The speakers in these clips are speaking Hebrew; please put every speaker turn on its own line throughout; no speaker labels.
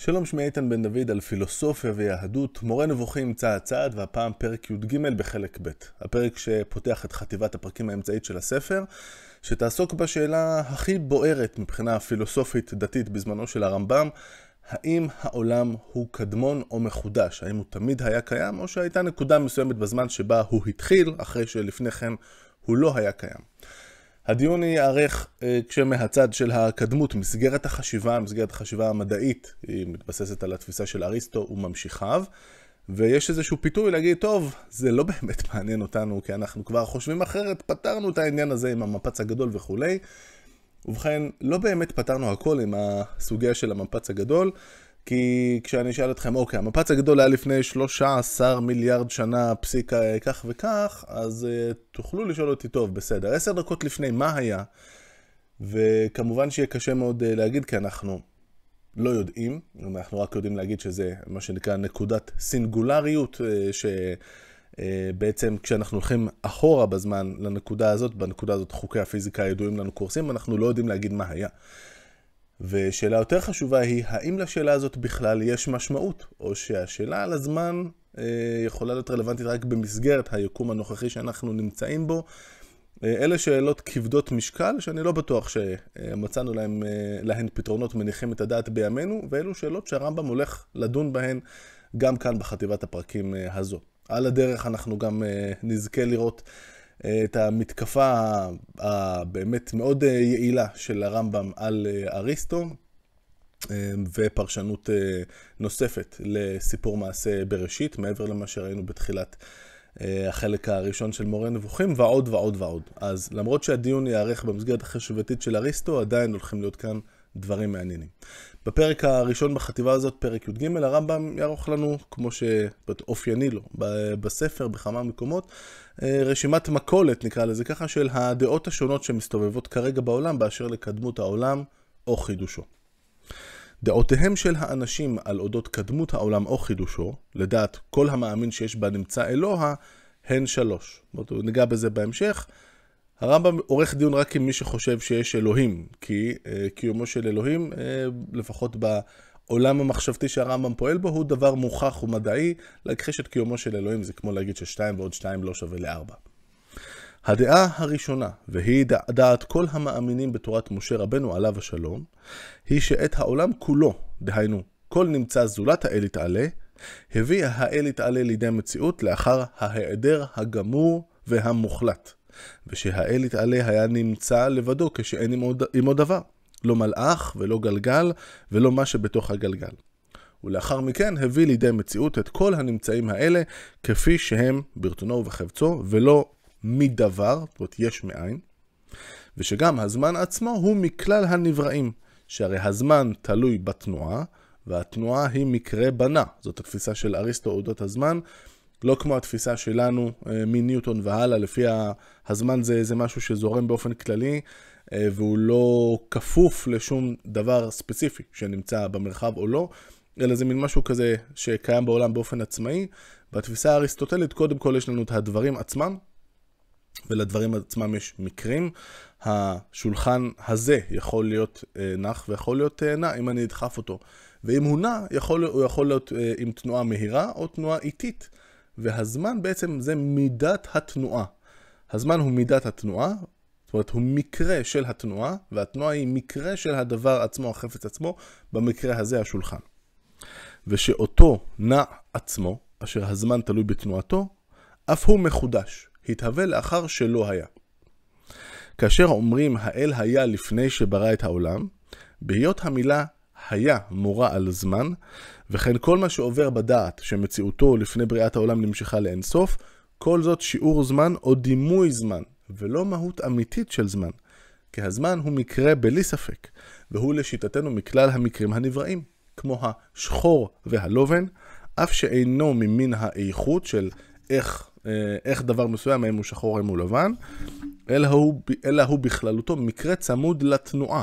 שלום, שמי איתן בן דוד על פילוסופיה ויהדות, מורה נבוכים צעד צעד, והפעם פרק י"ג בחלק ב'. הפרק שפותח את חטיבת הפרקים האמצעית של הספר, שתעסוק בשאלה הכי בוערת מבחינה פילוסופית דתית בזמנו של הרמב"ם, האם העולם הוא קדמון או מחודש? האם הוא תמיד היה קיים, או שהייתה נקודה מסוימת בזמן שבה הוא התחיל, אחרי שלפני כן הוא לא היה קיים. הדיון ייערך אה, כשמהצד של הקדמות, מסגרת החשיבה, מסגרת החשיבה המדעית, היא מתבססת על התפיסה של אריסטו וממשיכיו, ויש איזשהו פיתוי להגיד, טוב, זה לא באמת מעניין אותנו, כי אנחנו כבר חושבים אחרת, פתרנו את העניין הזה עם המפץ הגדול וכולי. ובכן, לא באמת פתרנו הכל עם הסוגיה של המפץ הגדול, כי כשאני אשאל אתכם, אוקיי, המפץ הגדול היה לפני 13 מיליארד שנה, פסיק כך וכך, אז uh, תוכלו לשאול אותי, טוב, בסדר, עשר דקות לפני, מה היה? וכמובן שיהיה קשה מאוד uh, להגיד, כי אנחנו לא יודעים, אנחנו רק יודעים להגיד שזה מה שנקרא נקודת סינגולריות, uh, שבעצם כשאנחנו הולכים אחורה בזמן לנקודה הזאת, בנקודה הזאת חוקי הפיזיקה הידועים לנו קורסים, אנחנו לא יודעים להגיד מה היה. ושאלה יותר חשובה היא, האם לשאלה הזאת בכלל יש משמעות, או שהשאלה על הזמן אה, יכולה להיות רלוונטית רק במסגרת היקום הנוכחי שאנחנו נמצאים בו. אה, אלה שאלות כבדות משקל, שאני לא בטוח שמצאנו להם, אה, להן פתרונות מניחים את הדעת בימינו, ואלו שאלות שהרמב"ם הולך לדון בהן גם כאן בחטיבת הפרקים אה, הזו. על הדרך אנחנו גם אה, נזכה לראות את המתקפה הבאמת מאוד אה, יעילה של הרמב"ם על אה, אריסטו, אה, ופרשנות נוספת לסיפור מעשה בראשית, מעבר למה שראינו בתחילת החלק הראשון של מורה נבוכים, ועוד ועוד ועוד. אז למרות שהדיון ייערך במסגרת החשיבתית של אריסטו, עדיין הולכים להיות כאן דברים מעניינים. בפרק הראשון בחטיבה הזאת, פרק י"ג, הרמב"ם יערוך לנו, כמו שאופייני לו בספר, בכמה מקומות, אה, רשימת מכולת, נקרא לזה ככה, של הדעות השונות שמסתובבות כרגע בעולם באשר לקדמות העולם או חידושו. דעותיהם של האנשים על אודות קדמות העולם או חידושו, לדעת כל המאמין שיש בה נמצא אלוה, הן שלוש. ניגע בזה בהמשך. הרמב"ם עורך דיון רק עם מי שחושב שיש אלוהים, כי uh, קיומו של אלוהים, uh, לפחות בעולם המחשבתי שהרמב"ם פועל בו, הוא דבר מוכח ומדעי. להכחיש את קיומו של אלוהים זה כמו להגיד ששתיים ועוד שתיים לא שווה לארבע. הדעה הראשונה, והיא דעת כל המאמינים בתורת משה רבנו עליו השלום, היא שאת העולם כולו, דהיינו, כל נמצא זולת האל יתעלה, הביא האל יתעלה לידי מציאות לאחר ההיעדר הגמור והמוחלט. ושהאל יתעלה היה נמצא לבדו כשאין עמו, עמו דבר. לא מלאך ולא גלגל ולא מה שבתוך הגלגל. ולאחר מכן הביא לידי מציאות את כל הנמצאים האלה כפי שהם ברצונו ובחפצו, ולא מדבר, זאת אומרת יש מאין, ושגם הזמן עצמו הוא מכלל הנבראים, שהרי הזמן תלוי בתנועה, והתנועה היא מקרה בנה. זאת התפיסה של אריסטו אודות הזמן, לא כמו התפיסה שלנו אה, מניוטון והלאה, לפי הזמן זה, זה משהו שזורם באופן כללי, אה, והוא לא כפוף לשום דבר ספציפי שנמצא במרחב או לא, אלא זה מין משהו כזה שקיים בעולם באופן עצמאי. בתפיסה האריסטוטלית, קודם כל יש לנו את הדברים עצמם, ולדברים עצמם יש מקרים. השולחן הזה יכול להיות אה, נח ויכול להיות נע אם אני אדחף אותו. ואם הוא נע, יכול, הוא יכול להיות עם תנועה מהירה או תנועה איטית. והזמן בעצם זה מידת התנועה. הזמן הוא מידת התנועה, זאת אומרת הוא מקרה של התנועה, והתנועה היא מקרה של הדבר עצמו, החפץ עצמו, במקרה הזה השולחן. ושאותו נע עצמו, אשר הזמן תלוי בתנועתו, אף הוא מחודש, התהווה לאחר שלא היה. כאשר אומרים האל היה לפני שברא את העולם, בהיות המילה היה מורה על זמן, וכן כל מה שעובר בדעת שמציאותו לפני בריאת העולם נמשכה לאינסוף, כל זאת שיעור זמן או דימוי זמן, ולא מהות אמיתית של זמן. כי הזמן הוא מקרה בלי ספק, והוא לשיטתנו מכלל המקרים הנבראים, כמו השחור והלובן, אף שאינו ממין האיכות של איך, אה, איך דבר מסוים, האם הוא שחור, האם הוא לבן, אלא הוא, אלא הוא בכללותו מקרה צמוד לתנועה,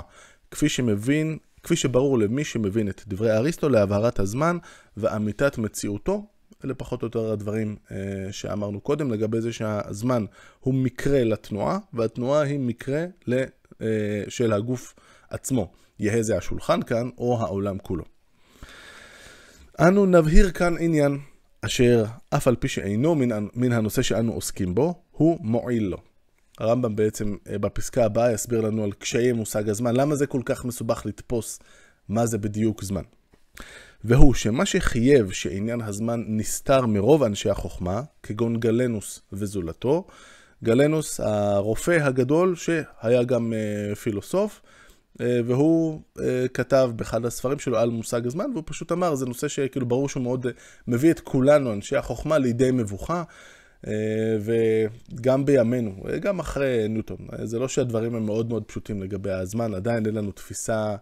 כפי שמבין כפי שברור למי שמבין את דברי אריסטו להבהרת הזמן ואמיתת מציאותו. אלה פחות או יותר הדברים אה, שאמרנו קודם לגבי זה שהזמן הוא מקרה לתנועה, והתנועה היא מקרה ל, אה, של הגוף עצמו. יהא זה השולחן כאן או העולם כולו. אנו נבהיר כאן עניין, אשר אף על פי שאינו מן, מן הנושא שאנו עוסקים בו, הוא מועיל לו. הרמב"ם בעצם אה, בפסקה הבאה יסביר לנו על קשיי מושג הזמן, למה זה כל כך מסובך לתפוס מה זה בדיוק זמן. והוא שמה שחייב שעניין הזמן נסתר מרוב אנשי החוכמה, כגון גלנוס וזולתו, גלנוס הרופא הגדול שהיה גם uh, פילוסוף, uh, והוא uh, כתב באחד הספרים שלו על מושג הזמן, והוא פשוט אמר, זה נושא שכאילו ברור שהוא מאוד uh, מביא את כולנו, אנשי החוכמה, לידי מבוכה. וגם בימינו, גם אחרי ניוטון. זה לא שהדברים הם מאוד מאוד פשוטים לגבי הזמן, עדיין אין לנו תפיסה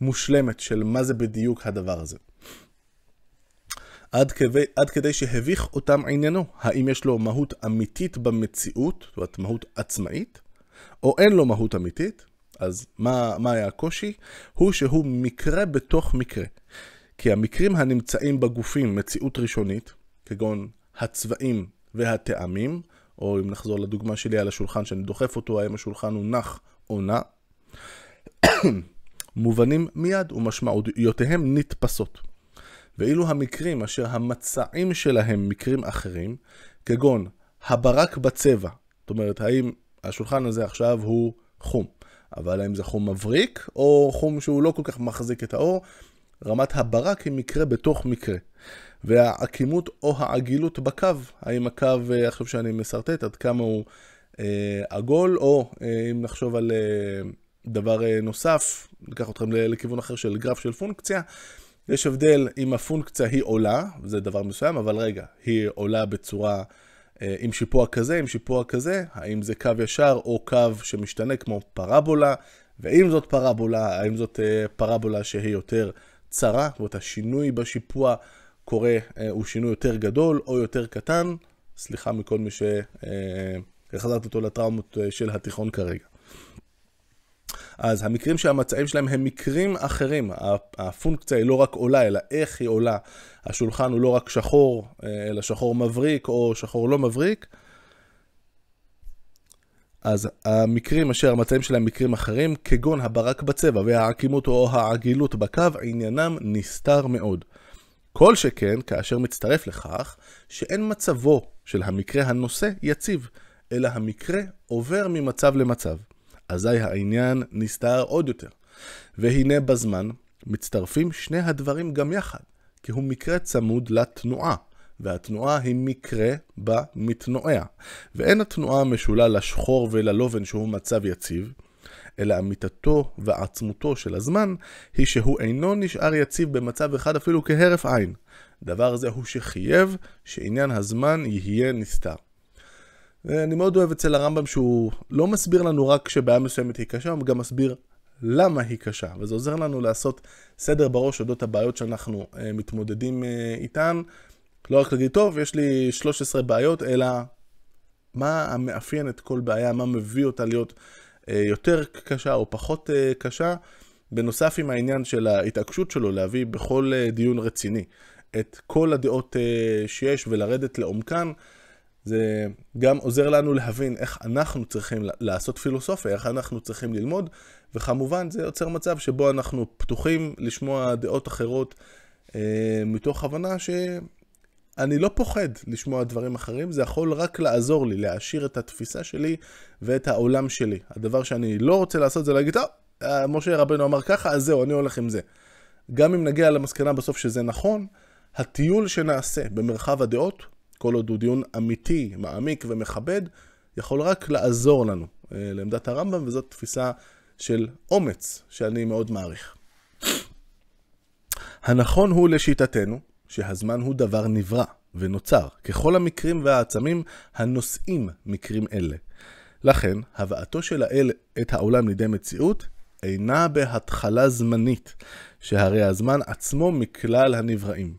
מושלמת של מה זה בדיוק הדבר הזה. עד כדי, עד כדי שהביך אותם עניינו, האם יש לו מהות אמיתית במציאות, זאת אומרת מהות עצמאית, או אין לו מהות אמיתית, אז מה, מה היה הקושי? הוא שהוא מקרה בתוך מקרה. כי המקרים הנמצאים בגופים מציאות ראשונית, כגון הצבעים והטעמים, או אם נחזור לדוגמה שלי על השולחן שאני דוחף אותו, האם השולחן הוא נח או נע, מובנים מיד ומשמעויותיהם נתפסות. ואילו המקרים אשר המצעים שלהם מקרים אחרים, כגון הברק בצבע, זאת אומרת, האם השולחן הזה עכשיו הוא חום, אבל האם זה חום מבריק, או חום שהוא לא כל כך מחזיק את האור, רמת הברק היא מקרה בתוך מקרה. והעקימות או העגילות בקו, האם הקו, אה, עכשיו שאני משרטט, עד כמה הוא אה, עגול, או אה, אם נחשוב על אה, דבר אה, נוסף, ניקח אתכם לכיוון אחר של גרף של פונקציה, יש הבדל אם הפונקציה היא עולה, זה דבר מסוים, אבל רגע, היא עולה בצורה אה, עם שיפוע כזה, עם שיפוע כזה, האם זה קו ישר או קו שמשתנה כמו פרבולה, ואם זאת פרבולה, האם זאת אה, פרבולה שהיא יותר צרה, זאת אומרת השינוי בשיפוע קורה, אה, הוא שינוי יותר גדול או יותר קטן, סליחה מכל מי שהחזרתי אותו לטראומות של התיכון כרגע. אז המקרים שהמצעים שלהם הם מקרים אחרים. הפונקציה היא לא רק עולה, אלא איך היא עולה. השולחן הוא לא רק שחור, אה, אלא שחור מבריק או שחור לא מבריק. אז המקרים אשר המצעים שלהם מקרים אחרים, כגון הברק בצבע והעקימות או העגילות בקו, עניינם נסתר מאוד. כל שכן כאשר מצטרף לכך שאין מצבו של המקרה הנושא יציב, אלא המקרה עובר ממצב למצב. אזי העניין נסתר עוד יותר. והנה בזמן מצטרפים שני הדברים גם יחד, כי הוא מקרה צמוד לתנועה, והתנועה היא מקרה במתנועע. ואין התנועה משולה לשחור וללובן שהוא מצב יציב, אלא אמיתתו ועצמותו של הזמן היא שהוא אינו נשאר יציב במצב אחד אפילו כהרף עין. דבר זה הוא שחייב שעניין הזמן יהיה נסתר. ואני מאוד אוהב אצל הרמב"ם שהוא לא מסביר לנו רק שבעיה מסוימת היא קשה, הוא גם מסביר למה היא קשה. וזה עוזר לנו לעשות סדר בראש אודות הבעיות שאנחנו uh, מתמודדים uh, איתן. לא רק להגיד, טוב, יש לי 13 בעיות, אלא מה המאפיין את כל בעיה, מה מביא אותה להיות יותר קשה או פחות uh, קשה. בנוסף עם העניין של ההתעקשות שלו להביא בכל uh, דיון רציני את כל הדעות שיש ולרדת לעומקן. זה גם עוזר לנו להבין איך אנחנו צריכים לעשות פילוסופיה, איך אנחנו צריכים ללמוד, וכמובן זה יוצר מצב שבו אנחנו פתוחים לשמוע דעות אחרות אה, מתוך הבנה שאני לא פוחד לשמוע דברים אחרים, זה יכול רק לעזור לי, להעשיר את התפיסה שלי ואת העולם שלי. הדבר שאני לא רוצה לעשות זה להגיד, טוב, אה, משה רבנו אמר ככה, אז זהו, אני הולך עם זה. גם אם נגיע למסקנה בסוף שזה נכון, הטיול שנעשה במרחב הדעות כל עוד הוא דיון אמיתי, מעמיק ומכבד, יכול רק לעזור לנו אה, לעמדת הרמב"ם, וזאת תפיסה של אומץ שאני מאוד מעריך. הנכון הוא לשיטתנו שהזמן הוא דבר נברא ונוצר, ככל המקרים והעצמים הנושאים מקרים אלה. לכן, הבאתו של האל את העולם לידי מציאות אינה בהתחלה זמנית, שהרי הזמן עצמו מכלל הנבראים.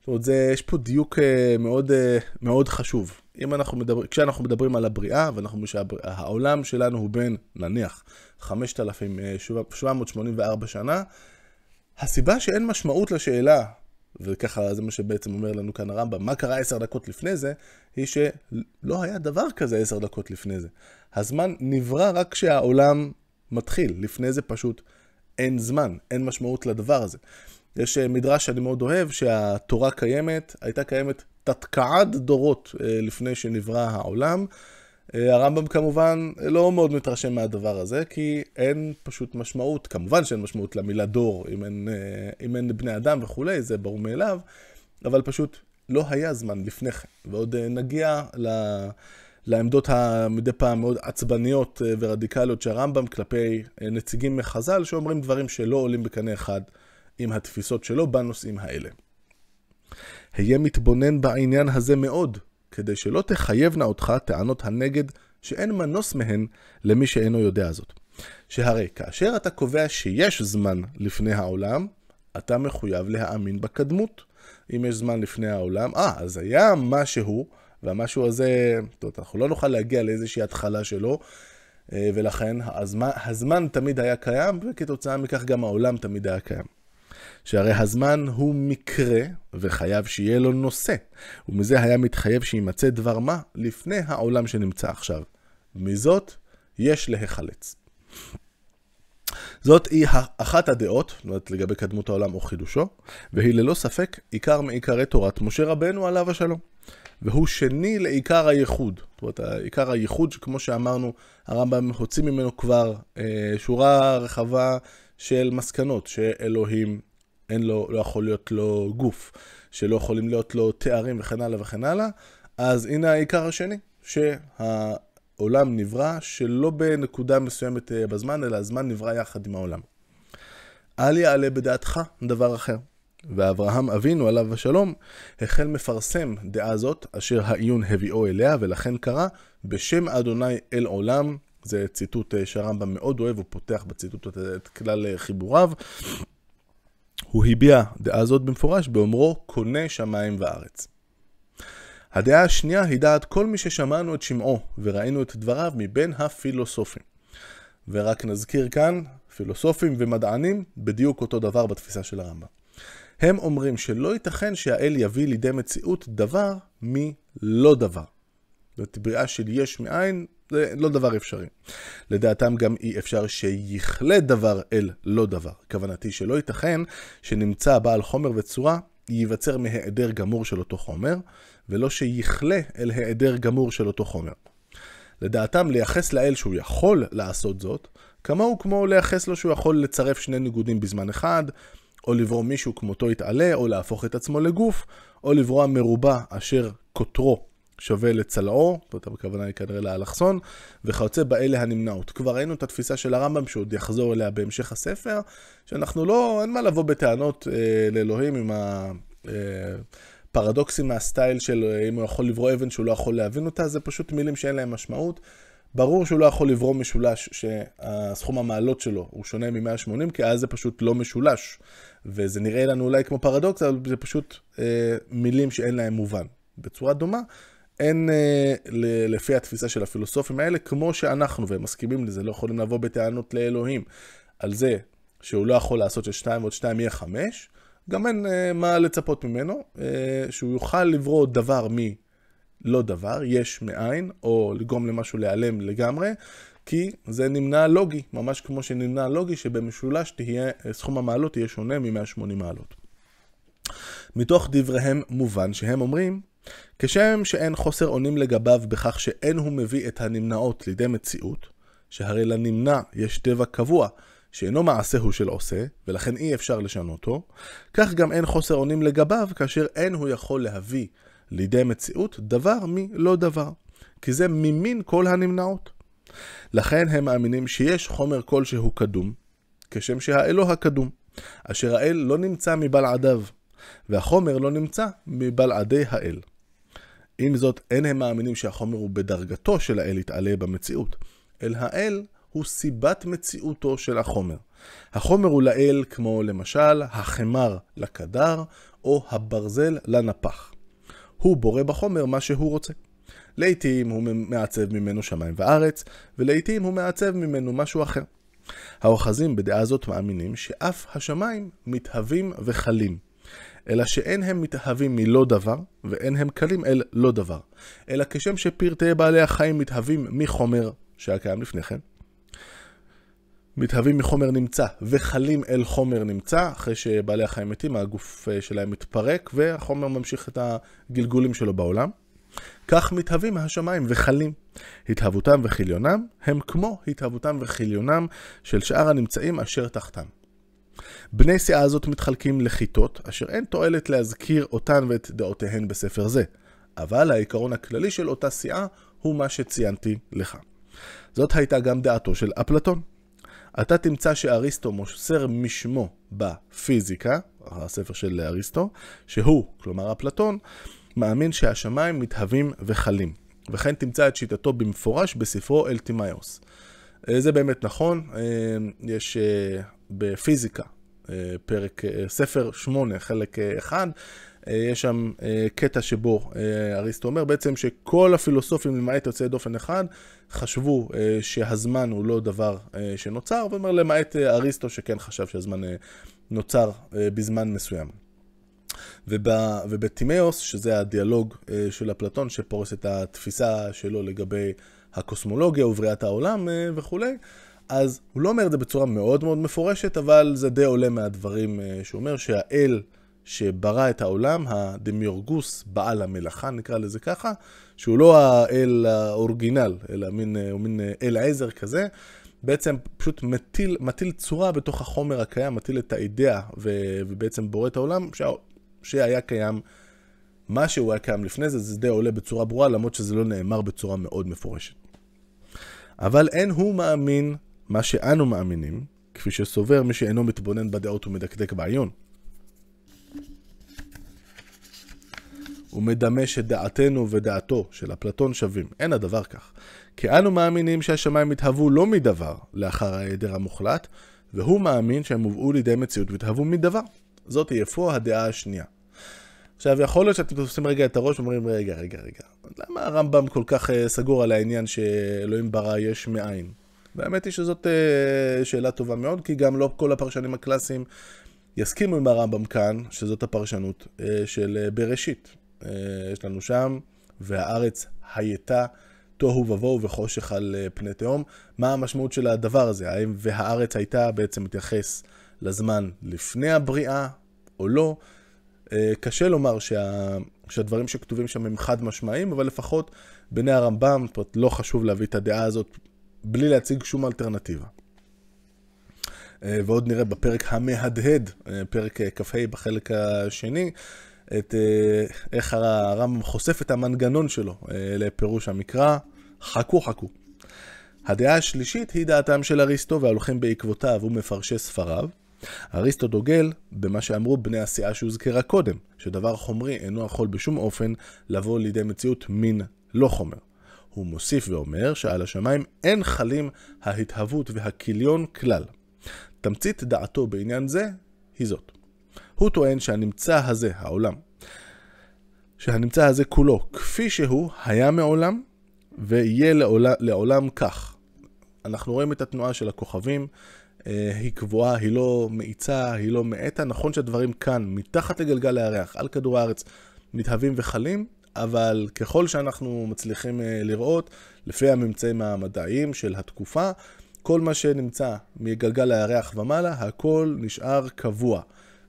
זאת אומרת, זה, יש פה דיוק אה, מאוד, אה, מאוד חשוב. אם אנחנו מדבר, כשאנחנו מדברים על הבריאה, ואנחנו, שהעולם שלנו הוא בין, נניח, 5,784 אה, שנה, הסיבה שאין משמעות לשאלה, וככה זה מה שבעצם אומר לנו כאן הרמב"ם, מה קרה עשר דקות לפני זה, היא שלא היה דבר כזה עשר דקות לפני זה. הזמן נברא רק כשהעולם מתחיל, לפני זה פשוט אין זמן, אין משמעות לדבר הזה. יש אה, מדרש שאני מאוד אוהב, שהתורה קיימת, הייתה קיימת תתקעד דורות אה, לפני שנברא העולם. אה, הרמב"ם כמובן לא מאוד מתרשם מהדבר הזה, כי אין פשוט משמעות, כמובן שאין משמעות למילה דור, אם אין, אם אין בני אדם וכולי, זה ברור מאליו, אבל פשוט לא היה זמן לפני כן. ועוד נגיע ל... לעמדות המדי פעם מאוד עצבניות ורדיקליות של הרמב"ם כלפי נציגים מחז"ל שאומרים דברים שלא עולים בקנה אחד עם התפיסות שלו בנושאים האלה. היה מתבונן בעניין הזה מאוד, כדי שלא תחייבנה אותך טענות הנגד שאין מנוס מהן למי שאינו יודע זאת. שהרי כאשר אתה קובע שיש זמן לפני העולם, אתה מחויב להאמין בקדמות. אם יש זמן לפני העולם, אה, אז היה משהו, והמשהו הזה, זאת אומרת, אנחנו לא נוכל להגיע לאיזושהי התחלה שלו, אה, ולכן הזמן, הזמן תמיד היה קיים, וכתוצאה מכך גם העולם תמיד היה קיים. שהרי הזמן הוא מקרה, וחייב שיהיה לו נושא, ומזה היה מתחייב שימצא דבר מה לפני העולם שנמצא עכשיו. מזאת יש להיחלץ. זאת היא אחת הדעות, זאת אומרת לגבי קדמות העולם או חידושו, והיא ללא ספק עיקר מעיקרי תורת משה רבנו עליו השלום. והוא שני לעיקר הייחוד. זאת אומרת, עיקר הייחוד, שכמו שאמרנו, הרמב"ם הוציא ממנו כבר אה, שורה רחבה של מסקנות, שאלוהים אין לו, לא יכול להיות לו גוף, שלא יכולים להיות לו תארים וכן הלאה וכן הלאה, אז הנה העיקר השני, שהעולם נברא שלא בנקודה מסוימת אה, בזמן, אלא הזמן נברא יחד עם העולם. אל יעלה בדעתך דבר אחר. ואברהם אבינו עליו השלום החל מפרסם דעה זאת אשר העיון הביאו אליה ולכן קרא בשם אדוני אל עולם זה ציטוט אה, שהרמב"ם מאוד אוהב, הוא פותח בציטוט את כלל אה, חיבוריו. הוא הביע דעה זאת במפורש באומרו קונה שמיים וארץ. הדעה השנייה היא דעת כל מי ששמענו את שמעו וראינו את דבריו מבין הפילוסופים. ורק נזכיר כאן, פילוסופים ומדענים, בדיוק אותו דבר בתפיסה של הרמב"ם. הם אומרים שלא ייתכן שהאל יביא לידי מציאות דבר מלא דבר. זאת בריאה של יש מאין, זה לא דבר אפשרי. לדעתם גם אי אפשר שיכלה דבר אל לא דבר. כוונתי שלא ייתכן שנמצא בעל חומר וצורה ייווצר מהיעדר גמור של אותו חומר, ולא שיכלה אל היעדר גמור של אותו חומר. לדעתם לייחס לאל שהוא יכול לעשות זאת, כמוהו כמו לייחס לו שהוא יכול לצרף שני ניגודים בזמן אחד, או לברוא מישהו כמותו יתעלה, או להפוך את עצמו לגוף, או לברוא מרובע אשר קוטרו שווה לצלעו, זאת הכוונה היא כנראה לאלכסון, וכיוצא באלה הנמנעות. כבר ראינו את התפיסה של הרמב"ם שעוד יחזור אליה בהמשך הספר, שאנחנו לא, אין מה לבוא בטענות אה, לאלוהים עם הפרדוקסים אה, מהסטייל של אה, אם הוא יכול לברוא אבן שהוא לא יכול להבין אותה, זה פשוט מילים שאין להם משמעות. ברור שהוא לא יכול לברוא משולש שהסכום המעלות שלו הוא שונה מ-180, כי אז זה פשוט לא משולש. וזה נראה לנו אולי כמו פרדוקס, אבל זה פשוט אה, מילים שאין להם מובן. בצורה דומה, אין, אה, לפי התפיסה של הפילוסופים האלה, כמו שאנחנו, והם מסכימים לזה, לא יכולים לבוא בטענות לאלוהים על זה שהוא לא יכול לעשות ששתיים ועוד שתיים יהיה חמש, גם אין אה, מה לצפות ממנו, אה, שהוא יוכל לברוא דבר מלא דבר, יש מאין, או לגרום למשהו להיעלם לגמרי, כי זה נמנע לוגי, ממש כמו שנמנע לוגי שבמשולש תהיה, סכום המעלות יהיה שונה מ-180 מעלות. מתוך דבריהם מובן שהם אומרים כשם שאין חוסר אונים לגביו בכך שאין הוא מביא את הנמנעות לידי מציאות, שהרי לנמנע יש טבע קבוע, שאינו מעשהו של עושה, ולכן אי אפשר לשנותו, כך גם אין חוסר אונים לגביו כאשר אין הוא יכול להביא לידי מציאות דבר מלא דבר, כי זה ממין כל הנמנעות. לכן הם מאמינים שיש חומר כלשהו קדום, כשם שהאלוה הקדום, אשר האל לא נמצא מבלעדיו, והחומר לא נמצא מבלעדי האל. עם זאת, אין הם מאמינים שהחומר הוא בדרגתו של האל יתעלה במציאות, אלא האל הוא סיבת מציאותו של החומר. החומר הוא לאל כמו למשל החמר לקדר, או הברזל לנפח. הוא בורא בחומר מה שהוא רוצה. לעתים הוא מעצב ממנו שמיים וארץ, ולעתים הוא מעצב ממנו משהו אחר. האוחזים בדעה זאת מאמינים שאף השמיים מתהווים וחלים. אלא שאין הם מתהווים מלא דבר, ואין הם קלים אל לא דבר. אלא כשם שפרטי בעלי החיים מתהווים מחומר שהיה קיים לפני כן, מתהווים מחומר נמצא וחלים אל חומר נמצא, אחרי שבעלי החיים מתים, הגוף אה, שלהם מתפרק והחומר ממשיך את הגלגולים שלו בעולם. כך מתהווים השמיים וחלים. התהוותם וכיליונם הם כמו התהוותם וכיליונם של שאר הנמצאים אשר תחתם. בני סיעה הזאת מתחלקים לכיתות, אשר אין תועלת להזכיר אותן ואת דעותיהן בספר זה, אבל העיקרון הכללי של אותה סיעה הוא מה שציינתי לך. זאת הייתה גם דעתו של אפלטון. אתה תמצא שאריסטו מוסר משמו בפיזיקה, הספר של אריסטו, שהוא, כלומר אפלטון, מאמין שהשמיים מתהווים וחלים. וכן תמצא את שיטתו במפורש בספרו אלטימאיוס. אה, זה באמת נכון, אה, יש אה, בפיזיקה, פרק, ספר 8, חלק 1, יש שם קטע שבו אריסטו אומר בעצם שכל הפילוסופים למעט יוצאי דופן אחד חשבו שהזמן הוא לא דבר שנוצר, ואומר למעט אריסטו שכן חשב שהזמן נוצר בזמן מסוים. וב, ובטימאוס, שזה הדיאלוג אה, של אפלטון, שפורס את התפיסה שלו לגבי הקוסמולוגיה ובריאת העולם אה, וכולי, אז הוא לא אומר את זה בצורה מאוד מאוד מפורשת, אבל זה די עולה מהדברים אה, שהוא אומר שהאל שברא את העולם, הדמיורגוס, בעל המלאכה, נקרא לזה ככה, שהוא לא האל האורגינל, אלא מין, מין אל עזר כזה, בעצם פשוט מטיל, מטיל צורה בתוך החומר הקיים, מטיל את האידאה ובעצם בורא את העולם, שהיה קיים, מה שהוא היה קיים לפני זה, זה די עולה בצורה ברורה, למרות שזה לא נאמר בצורה מאוד מפורשת. אבל אין הוא מאמין מה שאנו מאמינים, כפי שסובר מי שאינו מתבונן בדעות ומדקדק בעיון. הוא מדמה שדעתנו ודעתו של אפלטון שווים. אין הדבר כך. כי אנו מאמינים שהשמיים התהוו לא מדבר לאחר ההיעדר המוחלט, והוא מאמין שהם הובאו לידי מציאות והתהוו מדבר. זאת היא אפוא הדעה השנייה. עכשיו, יכול להיות שאתם תופסים רגע את הראש ואומרים, רגע, רגע, רגע, למה הרמב"ם כל כך uh, סגור על העניין שאלוהים ברא יש מאין? והאמת היא שזאת uh, שאלה טובה מאוד, כי גם לא כל הפרשנים הקלאסיים יסכימו עם הרמב"ם כאן, שזאת הפרשנות uh, של uh, בראשית. יש לנו שם, והארץ הייתה תוהו ובוהו וחושך על פני תהום. מה המשמעות של הדבר הזה? האם והארץ הייתה בעצם מתייחס לזמן לפני הבריאה או לא. אה, קשה לומר שה... שהדברים שכתובים שם הם חד משמעיים, אבל לפחות בעיני הרמב"ם, לא חשוב להביא את הדעה הזאת בלי להציג שום אלטרנטיבה. אה, ועוד נראה בפרק המהדהד, אה, פרק כ"ה בחלק השני, את איך הרמב"ם חושף את המנגנון שלו לפירוש המקרא. חכו חכו. הדעה השלישית היא דעתם של אריסטו וההולכים בעקבותיו ומפרשי ספריו. אריסטו דוגל במה שאמרו בני הסיעה שהוזכרה קודם, שדבר חומרי אינו יכול בשום אופן לבוא לידי מציאות מין לא חומר. הוא מוסיף ואומר שעל השמיים אין חלים ההתהוות והכיליון כלל. תמצית דעתו בעניין זה היא זאת. הוא טוען שהנמצא הזה, העולם, שהנמצא הזה כולו, כפי שהוא, היה מעולם, ויהיה לעולם, לעולם כך. אנחנו רואים את התנועה של הכוכבים, אה, היא קבועה, היא לא מאיצה, היא לא מאטה. נכון שהדברים כאן, מתחת לגלגל הירח, על כדור הארץ, מתהווים וחלים, אבל ככל שאנחנו מצליחים אה, לראות, לפי הממצאים המדעיים של התקופה, כל מה שנמצא מגלגל הירח ומעלה, הכל נשאר קבוע.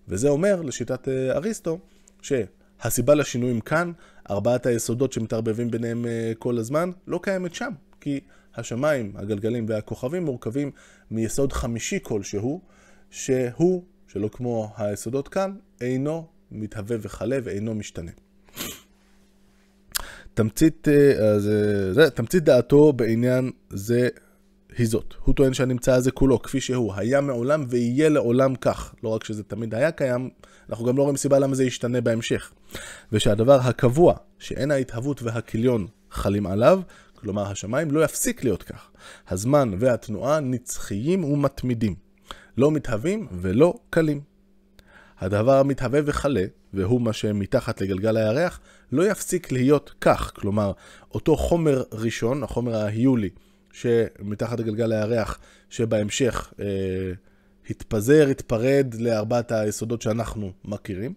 וזה אומר, לשיטת אה, אריסטו, שהסיבה לשינויים כאן, ארבעת היסודות שמתערבבים ביניהם כל הזמן, לא קיימת שם. כי השמיים, הגלגלים והכוכבים מורכבים מיסוד חמישי כלשהו, שהוא, שלא כמו היסודות כאן, אינו מתהווה וכלה ואינו משתנה. תמצית, אה, זה, זה, תמצית דעתו בעניין זה היא זאת. הוא טוען שהנמצא הזה כולו, כפי שהוא, היה מעולם ויהיה לעולם כך. לא רק שזה תמיד היה קיים, אנחנו גם לא רואים סיבה למה זה ישתנה בהמשך. ושהדבר הקבוע, שאין ההתהוות והכיליון חלים עליו, כלומר השמיים, לא יפסיק להיות כך. הזמן והתנועה נצחיים ומתמידים, לא מתהווים ולא קלים. הדבר המתהווה וכלה, והוא מה שמתחת לגלגל הירח, לא יפסיק להיות כך. כלומר, אותו חומר ראשון, החומר ההיולי, שמתחת לגלגל הירח, שבהמשך אה, התפזר, התפרד לארבעת היסודות שאנחנו מכירים,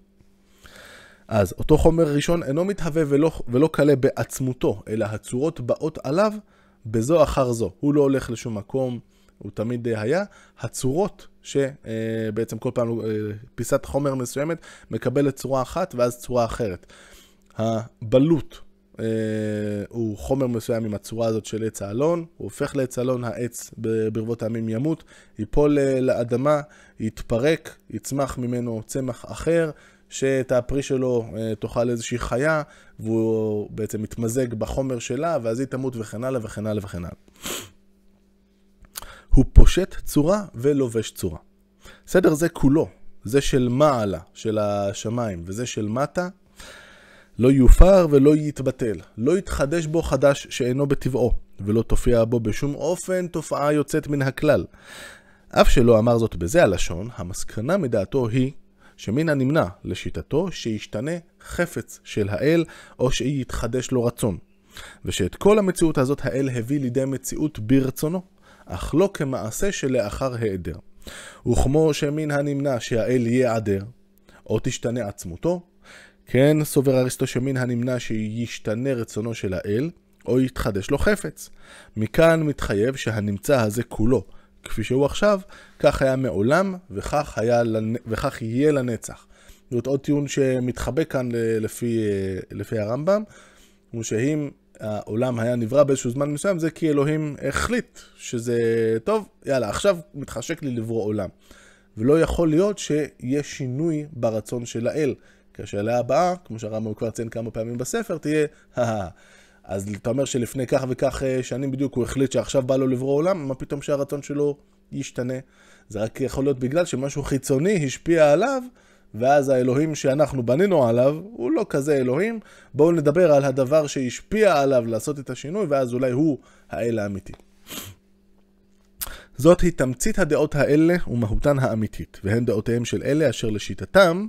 אז אותו חומר ראשון אינו מתהווה ולא, ולא קלה בעצמותו, אלא הצורות באות עליו בזו אחר זו. הוא לא הולך לשום מקום, הוא תמיד היה, הצורות שבעצם כל פעם פיסת חומר מסוימת מקבלת צורה אחת ואז צורה אחרת. הבלוט אה, הוא חומר מסוים עם הצורה הזאת של עץ האלון, הוא הופך לעץ אלון, העץ ברבות העמים ימות, ייפול לאדמה, יתפרק, יצמח ממנו צמח אחר, שאת הפרי שלו אה, תאכל איזושהי חיה, והוא בעצם מתמזג בחומר שלה, ואז היא תמות וכן הלאה וכן הלאה וכן הלאה. הוא פושט צורה ולובש צורה. סדר זה כולו, זה של מעלה, של השמיים, וזה של מטה, לא יופר ולא יתבטל, לא יתחדש בו חדש שאינו בטבעו, ולא תופיע בו בשום אופן תופעה יוצאת מן הכלל. אף שלא אמר זאת בזה הלשון, המסקנה מדעתו היא שמן הנמנע לשיטתו שישתנה חפץ של האל, או שיתחדש לו רצון. ושאת כל המציאות הזאת האל הביא לידי מציאות ברצונו, אך לא כמעשה שלאחר היעדר. וכמו שמן הנמנע שהאל ייעדר, או תשתנה עצמותו, כן סובר אריסטו שמן הנמנע שישתנה רצונו של האל, או יתחדש לו חפץ. מכאן מתחייב שהנמצא הזה כולו, כפי שהוא עכשיו, כך היה מעולם, וכך, היה, וכך יהיה לנצח. זאת עוד טיעון שמתחבא כאן לפי, לפי הרמב"ם, הוא שאם העולם היה נברא באיזשהו זמן מסוים, זה כי אלוהים החליט שזה טוב, יאללה, עכשיו מתחשק לי לברוא עולם. ולא יכול להיות שיש שינוי ברצון של האל. כי השאלה הבאה, כמו שהרמב"ם כבר ציין כמה פעמים בספר, תהיה, אז אתה אומר שלפני כך וכך אה, שנים בדיוק הוא החליט שעכשיו בא לו לברוא עולם, מה פתאום שהרצון שלו ישתנה? זה רק יכול להיות בגלל שמשהו חיצוני השפיע עליו, ואז האלוהים שאנחנו בנינו עליו, הוא לא כזה אלוהים. בואו נדבר על הדבר שהשפיע עליו לעשות את השינוי, ואז אולי הוא האל האמיתי. זאת היא תמצית הדעות האלה ומהותן האמיתית, והן דעותיהם של אלה אשר לשיטתם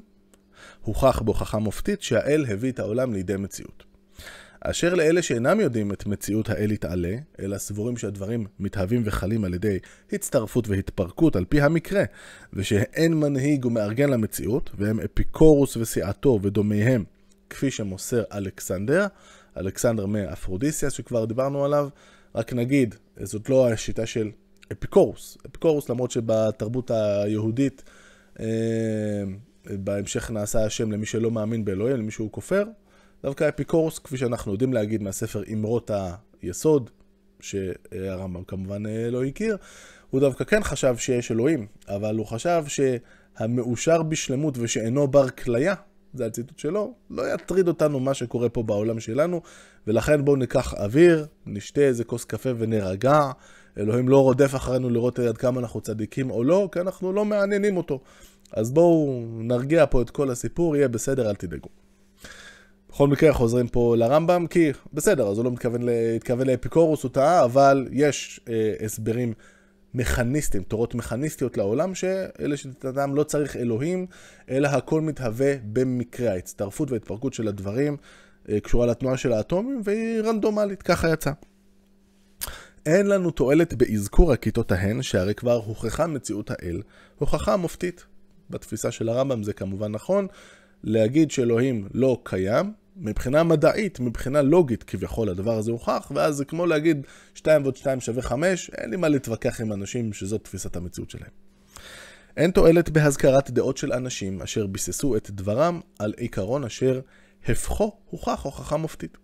הוכח בהוכחה מופתית שהאל הביא את העולם לידי מציאות. אשר לאלה שאינם יודעים את מציאות האל יתעלה, אלא סבורים שהדברים מתהווים וחלים על ידי הצטרפות והתפרקות על פי המקרה, ושאין מנהיג ומארגן למציאות, והם אפיקורוס וסיעתו ודומיהם, כפי שמוסר אלכסנדר, אלכסנדר מאפרודיסיאס שכבר דיברנו עליו, רק נגיד, זאת לא השיטה של אפיקורוס. אפיקורוס, למרות שבתרבות היהודית אה, בהמשך נעשה השם למי שלא מאמין באלוהים, למי שהוא כופר. דווקא אפיקורוס, כפי שאנחנו יודעים להגיד מהספר אמרות היסוד, שהרמב"ם כמובן אה, לא הכיר, הוא דווקא כן חשב שיש אלוהים, אבל הוא חשב שהמאושר בשלמות ושאינו בר כליה, זה הציטוט שלו, לא יטריד אותנו מה שקורה פה בעולם שלנו, ולכן בואו ניקח אוויר, נשתה איזה כוס קפה ונרגע. אלוהים לא רודף אחרינו לראות עד כמה אנחנו צדיקים או לא, כי אנחנו לא מעניינים אותו. אז בואו נרגיע פה את כל הסיפור, יהיה בסדר, אל תדאגו. בכל מקרה חוזרים פה לרמב"ם, כי בסדר, אז הוא לא מתכוון, להתכוון לאפיקורוס, הוא טעה, אבל יש אה, הסברים מכניסטיים, תורות מכניסטיות לעולם, שאלה שתתם לא צריך אלוהים, אלא הכל מתהווה במקרה. ההצטרפות וההתפרקות של הדברים אה, קשורה לתנועה של האטומים, והיא רנדומלית, ככה יצא. אין לנו תועלת באזכור הכיתות ההן, שהרי כבר הוכחה מציאות האל, הוכחה מופתית. בתפיסה של הרמב"ם זה כמובן נכון, להגיד שאלוהים לא קיים, מבחינה מדעית, מבחינה לוגית כביכול הדבר הזה הוכח, ואז זה כמו להגיד 2 ועוד 2 שווה 5, אין לי מה להתווכח עם אנשים שזאת תפיסת המציאות שלהם. אין תועלת בהזכרת דעות של אנשים אשר ביססו את דברם על עיקרון אשר הפכו הוכח הוכחה מופתית.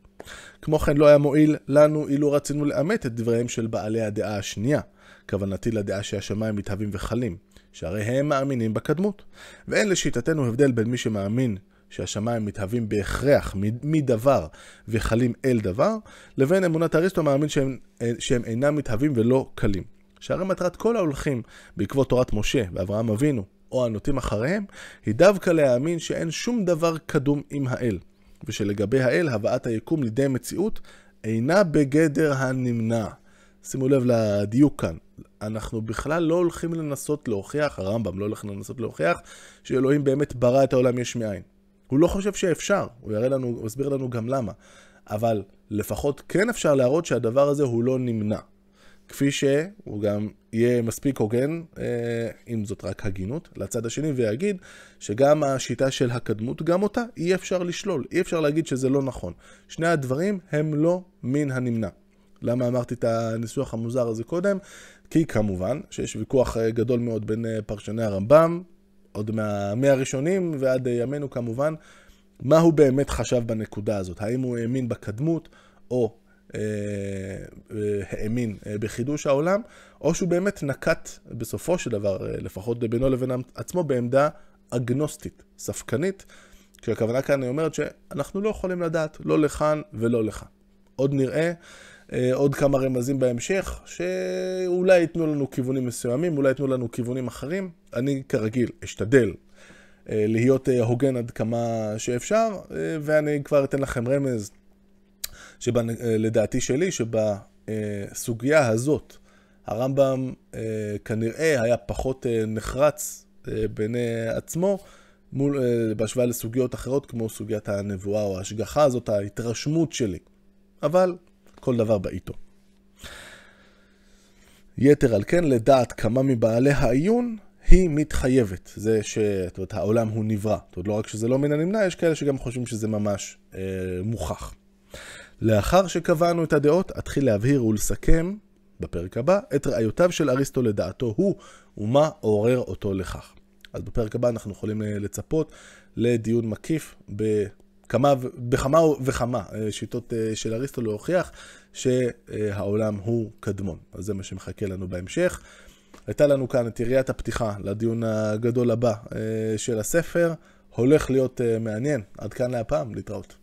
כמו כן לא היה מועיל לנו אילו רצינו לאמת את דבריהם של בעלי הדעה השנייה, כוונתי לדעה שהשמיים מתהווים וחלים, שהרי הם מאמינים בקדמות. ואין לשיטתנו הבדל בין מי שמאמין שהשמיים מתהווים בהכרח מדבר וחלים אל דבר, לבין אמונת אריסטו מאמין שהם, שהם אינם מתהווים ולא קלים. שהרי מטרת כל ההולכים בעקבות תורת משה ואברהם אבינו, או הנוטים אחריהם, היא דווקא להאמין שאין שום דבר קדום עם האל, ושלגבי האל הבאת היקום לידי מציאות אינה בגדר הנמנע. שימו לב לדיוק כאן. אנחנו בכלל לא הולכים לנסות להוכיח, הרמב"ם לא הולך לנסות להוכיח, שאלוהים באמת ברא את העולם יש מאין. הוא לא חושב שאפשר, הוא יראה לנו, הוא יסביר לנו גם למה. אבל לפחות כן אפשר להראות שהדבר הזה הוא לא נמנע. כפי שהוא גם יהיה מספיק הוגן, אה, אם זאת רק הגינות, לצד השני, ויגיד שגם השיטה של הקדמות, גם אותה אי אפשר לשלול, אי אפשר להגיד שזה לא נכון. שני הדברים הם לא מן הנמנע. למה אמרתי את הניסוח המוזר הזה קודם? כי כמובן שיש ויכוח גדול מאוד בין פרשני הרמב"ם, עוד מהמאה הראשונים ועד ימינו כמובן, מה הוא באמת חשב בנקודה הזאת. האם הוא האמין בקדמות, או אה, אה, האמין אה, בחידוש העולם, או שהוא באמת נקט בסופו של דבר, לפחות בינו לבין עצמו, בעמדה אגנוסטית, ספקנית, כשהכוונה כאן היא אומרת שאנחנו לא יכולים לדעת, לא לכאן ולא לכאן. עוד נראה עוד כמה רמזים בהמשך, שאולי ייתנו לנו כיוונים מסוימים, אולי ייתנו לנו כיוונים אחרים. אני כרגיל אשתדל להיות הוגן עד כמה שאפשר, ואני כבר אתן לכם רמז שלדעתי שלי, שבסוגיה הזאת הרמב"ם אה, כנראה היה פחות אה, נחרץ אה, בעיני עצמו, מול, בהשוואה לסוגיות אחרות כמו סוגיית הנבואה או ההשגחה, הזאת ההתרשמות שלי. אבל כל דבר בעיתו. יתר על כן, לדעת כמה מבעלי העיון, היא מתחייבת. זה שהעולם הוא נברא. זאת אומרת, לא רק שזה לא מן הנמנע, יש כאלה שגם חושבים שזה ממש אה, מוכח. לאחר שקבענו את הדעות, אתחיל להבהיר ולסכם בפרק הבא את ראיותיו של אריסטו לדעתו הוא ומה עורר אותו לכך. אז בפרק הבא אנחנו יכולים אה, לצפות לדיון מקיף בכמה, בכמה וכמה אה, שיטות אה, של אריסטו להוכיח שהעולם הוא קדמון. אז זה מה שמחכה לנו בהמשך. הייתה לנו כאן את יריית הפתיחה לדיון הגדול הבא של הספר. הולך להיות מעניין. עד כאן להפעם, להתראות.